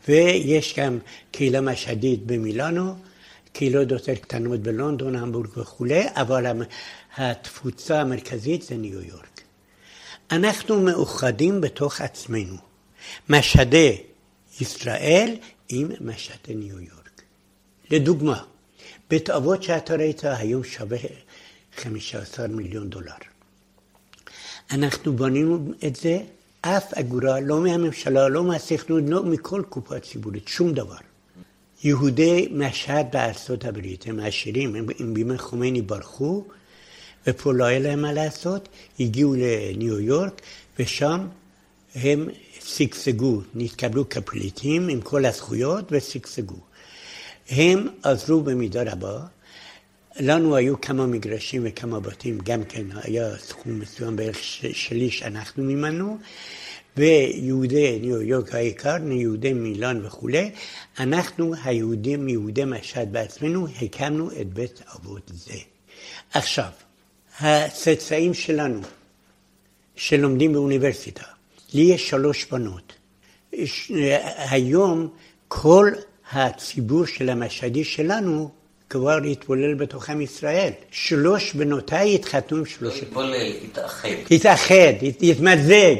ויש גם קהילה משהדית במילאנו, קהילות יותר קטנות בלונדון, המבורג וכולי, אבל התפוצה המרכזית זה ניו יורק. אנחנו מאוחדים בתוך עצמנו. משאדי ישראל עם משאדי ניו יורק. לדוגמה, בית אבות שאתה ראית היום שווה 15 מיליון דולר. אנחנו בנינו את זה, אף אגורה, לא מהממשלה, לא מהסוכנות, לא מכל קופה ציבורית, שום דבר. יהודי משהד בארצות הברית, הם עשירים, הם בימי חומייני ברחו, ופה לא היה להם מה לעשות, הגיעו לניו יורק, ושם הם שגשגו, נתקבלו כפליטים עם כל הזכויות ושגשגו. הם עזרו במידה רבה. לנו היו כמה מגרשים וכמה בתים, גם כן היה סכום מסוים בערך שלי שאנחנו מימנו, ויהודי ניו יורק העיקר, יהודי מילאן וכולי, אנחנו היהודים, יהודי משד בעצמנו, הקמנו את בית אבות זה. עכשיו, הצאצאים שלנו, שלומדים באוניברסיטה, לי יש שלוש בנות. היום כל הציבור של המשדי שלנו כבר התבולל בתוך עם ישראל. שלוש בנותיי התחתנו עם שלוש... לא התבולל, התאחד. התאחד, התמזג.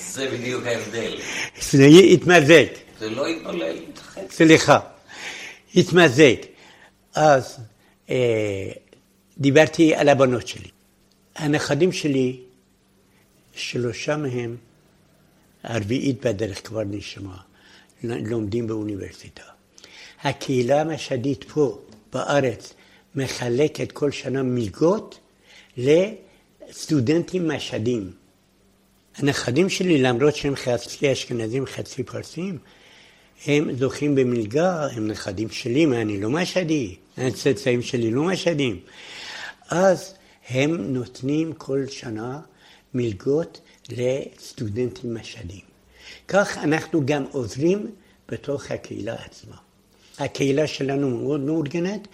זה בדיוק ההבדל. זה התמזג. זה לא התבולל, התאחד. סליחה, התמזג. אז אה, דיברתי על הבנות שלי. הנכדים שלי, שלושה מהם, הרביעית בדרך כבר נשמע, לומדים באוניברסיטה. הקהילה המשדית פה בארץ מחלקת כל שנה מלגות לסטודנטים משדים. הנכדים שלי, למרות שהם חצי אשכנזים, חצי פרסים, הם זוכים במלגה, הם נכדים שלי, מה אני לא משדי, הצאצאים שלי לא משדים. אז הם נותנים כל שנה מלגות לסטודנטים משדים. כך אנחנו גם עוזרים בתוך הקהילה עצמה. הקהילה שלנו מאוד מאורגנת,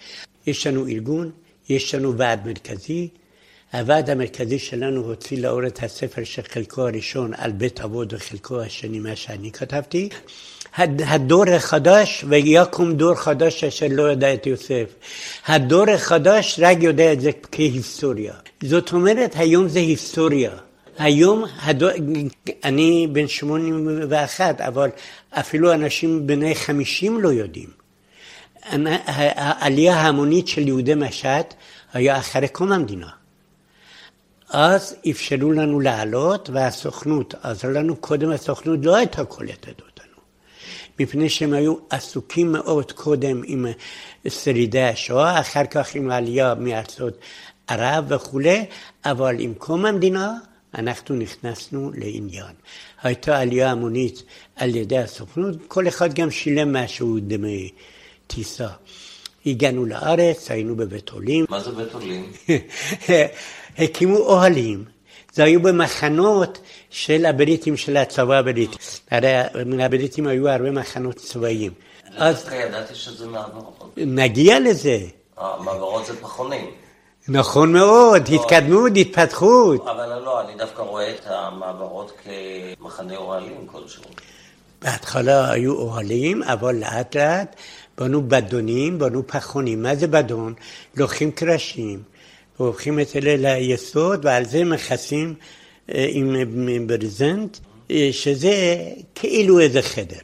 יש לנו ארגון, יש לנו ועד מרכזי. הוועד המרכזי שלנו הוציא לאור את הספר שחלקו הראשון על בית אבות וחלקו השני מה שאני כתבתי. הדור החדש, ויקום דור חדש אשר לא יודע את יוסף. הדור החדש רק יודע את זה כהיסטוריה. זאת אומרת, היום זה היסטוריה. היום, הדור, אני בן 81, אבל אפילו אנשים בני 50 לא יודעים. העלייה ההמונית של יהודי משט היה אחרי קום המדינה. אז אפשרו לנו לעלות והסוכנות עזרה לנו, קודם הסוכנות לא הייתה קולטת אותנו. מפני שהם היו עסוקים מאוד קודם עם שרידי השואה, אחר כך עם העלייה מארצות ערב וכולי, אבל עם קום המדינה אנחנו נכנסנו לעניין. הייתה עלייה המונית על ידי הסוכנות, כל אחד גם שילם משהו דמי טיסה. הגענו לארץ, היינו בבית עולים. מה זה בית עולים? הקימו אוהלים. זה היו במחנות של הבריטים של הצבא הבריטי. הרי הבריטים היו הרבה מחנות צבאיים. אז דווקא ידעתי שזה מעברות. נגיע לזה. מעברות זה פחונים. נכון מאוד, לא. התקדמות, התפתחות. אבל לא, אני דווקא רואה את המעברות כמחנה אוהלים כלשהו. בהתחלה היו אוהלים, אבל לאט לאט בנו בדונים, בנו פחונים. מה זה בדון? לוקחים קרשים, והופכים את אלה ליסוד, ועל זה מכסים אה, עם ברזנט, אה, שזה כאילו איזה חדר.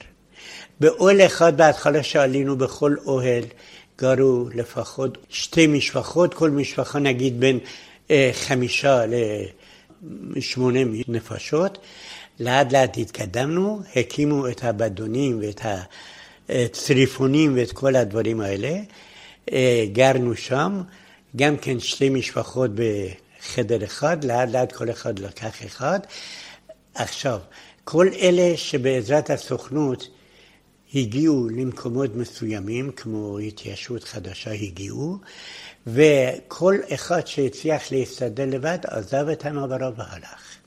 באוהל אחד בהתחלה שעלינו בכל אוהל, גרו לפחות שתי משפחות, כל משפחה נגיד בין אה, חמישה לשמונה נפשות. לאט לאט התקדמנו, הקימו את הבדונים ואת הצריפונים ואת כל הדברים האלה. אה, גרנו שם, גם כן שתי משפחות בחדר אחד, לאט לאט כל אחד לקח אחד. עכשיו, כל אלה שבעזרת הסוכנות הגיעו למקומות מסוימים, כמו התיישבות חדשה הגיעו, וכל אחד שהצליח להסתדר לבד עזב את המעברה והלך.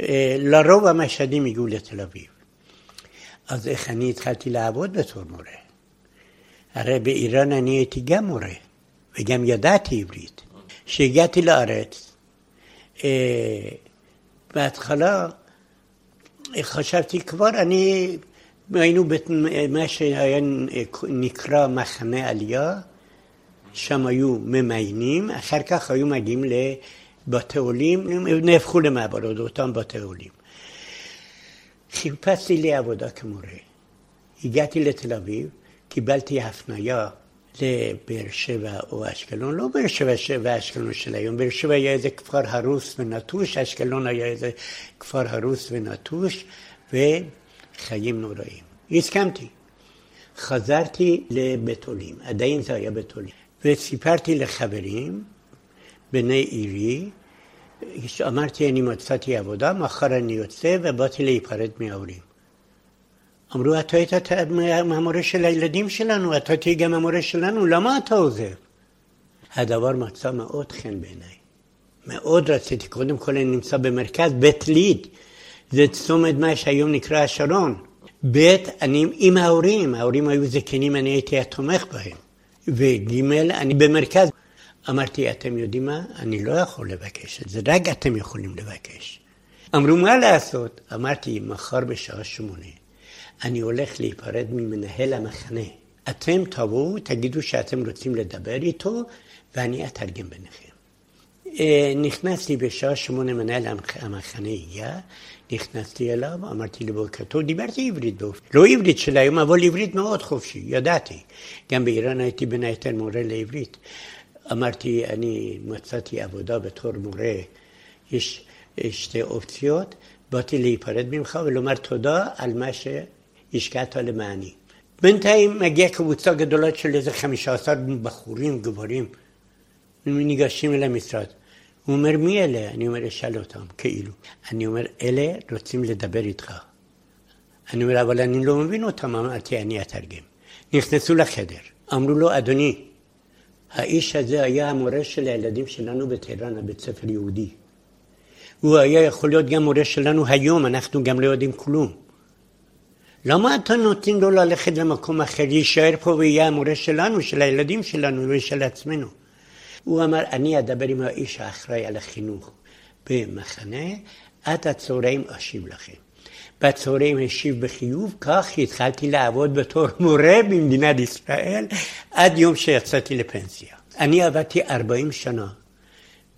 אה, לרוב המשדים הגיעו לתל אביב. אז איך אני התחלתי לעבוד בתור מורה? הרי באיראן אני הייתי גם מורה, וגם ידעתי עברית. כשהגעתי לארץ, אה, בהתחלה חשבתי כבר, אני היינו במה שהיה נקרא מחנה עלייה, שם היו ממיינים, אחר כך היו מגיעים לבתי עולים, נהפכו למעברות, אותם בתי עולים. חיפשתי לי עבודה כמורה. הגעתי לתל אביב, קיבלתי הפניה לבאר שבע או אשקלון, לא באר שבע ואשקלון של היום, באר שבע היה איזה כפר הרוס ונטוש, אשקלון היה איזה כפר הרוס ונטוש, וחיים נוראים. הסכמתי. חזרתי לבית עולים, עדיין זה היה בית עולים, וסיפרתי לחברים, בני עירי, אמרתי, אני מצאתי עבודה, מחר אני יוצא, ובאתי להיפרד מההורים. אמרו, אתה היית המורה של הילדים שלנו, אתה תהיה גם המורה שלנו, למה אתה עוזב? הדבר מצא מאוד חן בעיניי. מאוד רציתי, קודם כל אני נמצא במרכז, בית ליד, זה צומת מה שהיום נקרא השרון. ב', אני עם ההורים, ההורים היו זקנים, אני הייתי התומך בהם. וג', אני במרכז. אמרתי, אתם יודעים מה? אני לא יכול לבקש את זה, רק אתם יכולים לבקש. אמרו, מה לעשות? אמרתי, מחר בשעה שמונה, אני הולך להיפרד ממנהל המחנה. אתם תבואו, תגידו שאתם רוצים לדבר איתו, ואני אתרגם ביניכם. אה, נכנסתי בשעה שמונה, מנהל המחנה הגיע, נכנסתי אליו, אמרתי לו בוקר טוב, דיברתי עברית באופן, לא עברית של היום, אבל עברית מאוד חופשי, ידעתי. גם באיראן הייתי בין היתר מורה לעברית. אמרתי, אני מצאתי עבודה בתור מורה, יש שתי אופציות, באתי להיפרד ממך ולומר תודה על מה שהשקעת למעני. בינתיים מגיעה קבוצה גדולה של איזה חמישה עשר בחורים, גברים, ניגשים אל המשרד. הוא אומר, מי אלה? אני אומר, אשאל אותם, כאילו. אני אומר, אלה רוצים לדבר איתך. אני אומר, אבל אני לא מבין אותם, אמרתי, אני אתרגם. נכנסו לחדר, אמרו לו, אדוני, האיש הזה היה המורה של הילדים שלנו בטהרן, הבית ספר יהודי. הוא היה יכול להיות גם מורה שלנו היום, אנחנו גם לא יודעים כלום. למה אתה נותן לו ללכת למקום אחר, להישאר פה ויהיה המורה שלנו, של הילדים שלנו ושל עצמנו? הוא אמר, אני אדבר עם האיש האחראי על החינוך במחנה, עד הצהריים אשיב לכם. בצהריים השיב בחיוב, כך התחלתי לעבוד בתור מורה במדינת ישראל עד יום שיצאתי לפנסיה. אני עבדתי 40 שנה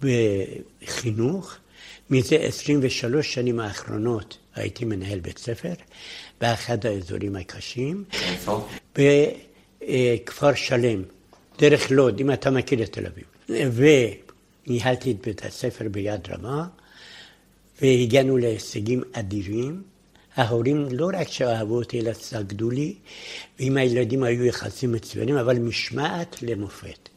בחינוך, מזה 23 שנים האחרונות הייתי מנהל בית ספר באחד האזורים הקשים. איפה? בכפר שלם, דרך לוד, אם אתה מכיר את תל אביב. וניהלתי את בית הספר ביד רמה, והגענו להישגים אדירים. ההורים לא רק שאהבו אותי, אלא סגדו לי, ועם הילדים היו יחסים מצוינים, אבל משמעת למופת.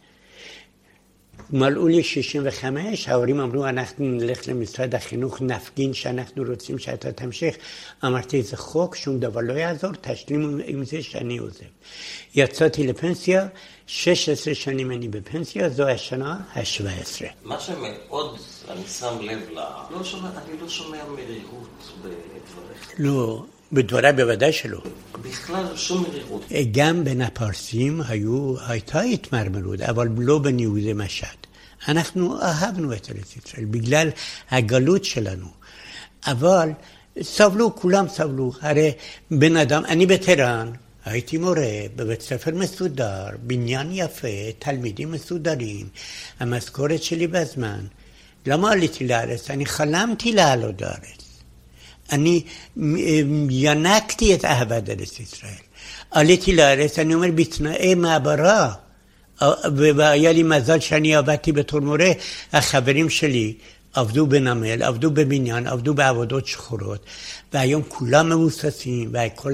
מלאו לי 65, ההורים אמרו, אנחנו נלך למשרד החינוך, נפגין שאנחנו רוצים שאתה תמשיך. אמרתי, זה חוק, שום דבר לא יעזור, תשלימו עם זה שאני עוזב. יצאתי לפנסיה, 16 שנים אני בפנסיה, זו השנה ה-17. מה שמאוד, אני שם לב ל... לא שומע, אני לא שומע מרירות בדבריך. לא. בדבריי בוודאי שלא. בכלל שום מרירות. גם בין הפרסים היו, הייתה התמרמרות, אבל לא בין יהודי משד. אנחנו אהבנו את ארץ ישראל בגלל הגלות שלנו. אבל סבלו, כולם סבלו. הרי בן אדם, אני וטרן, הייתי מורה בבית ספר מסודר, בניין יפה, תלמידים מסודרים, המשכורת שלי בזמן. למה עליתי לארץ? אני חלמתי לעלות לארץ. אני ינקתי את אהבת ארץ ישראל. עליתי לארץ, אני אומר, בתנאי מעברה. והיה לי מזל שאני עבדתי בתור מורה, החברים שלי עבדו בנמל, עבדו בבניין, עבדו בעבודות שחורות, והיום כולם מבוססים, וכל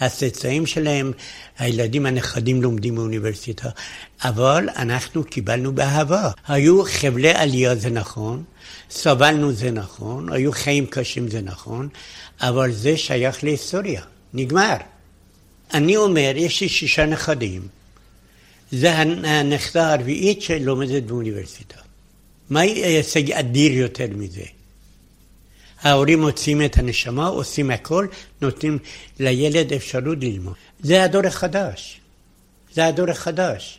הצאצאים שלהם, הילדים הנכדים לומדים באוניברסיטה, אבל אנחנו קיבלנו באהבה. היו חבלי עלייה, זה נכון, סבלנו זה נכון, היו חיים קשים זה נכון, אבל זה שייך להיסטוריה, נגמר. אני אומר, יש לי שישה נכדים, זה הנכדה הרביעית שלומדת באוניברסיטה. מה הישג אדיר יותר מזה? ההורים מוצאים את הנשמה, עושים הכל, נותנים לילד אפשרות ללמוד. זה הדור החדש. זה הדור החדש.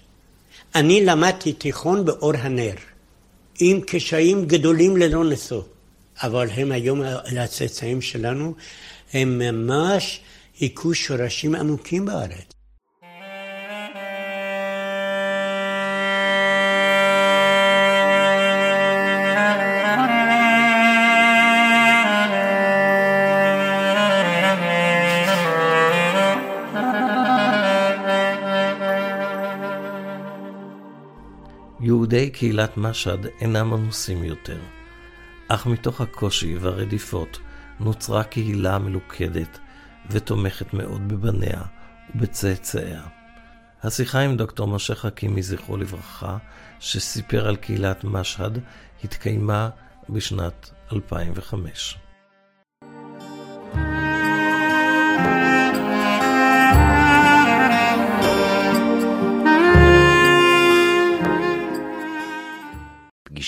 אני למדתי תיכון באור הנר. עם קשיים גדולים ללא נשוא. אבל הם היום, הצאצאים שלנו, הם ממש היכו שורשים עמוקים בארץ. יהודי קהילת משהד אינם מנוסים יותר, אך מתוך הקושי והרדיפות נוצרה קהילה מלוכדת ותומכת מאוד בבניה ובצאצאיה. השיחה עם דוקטור משה חכימי, זכרו לברכה, שסיפר על קהילת משהד, התקיימה בשנת 2005.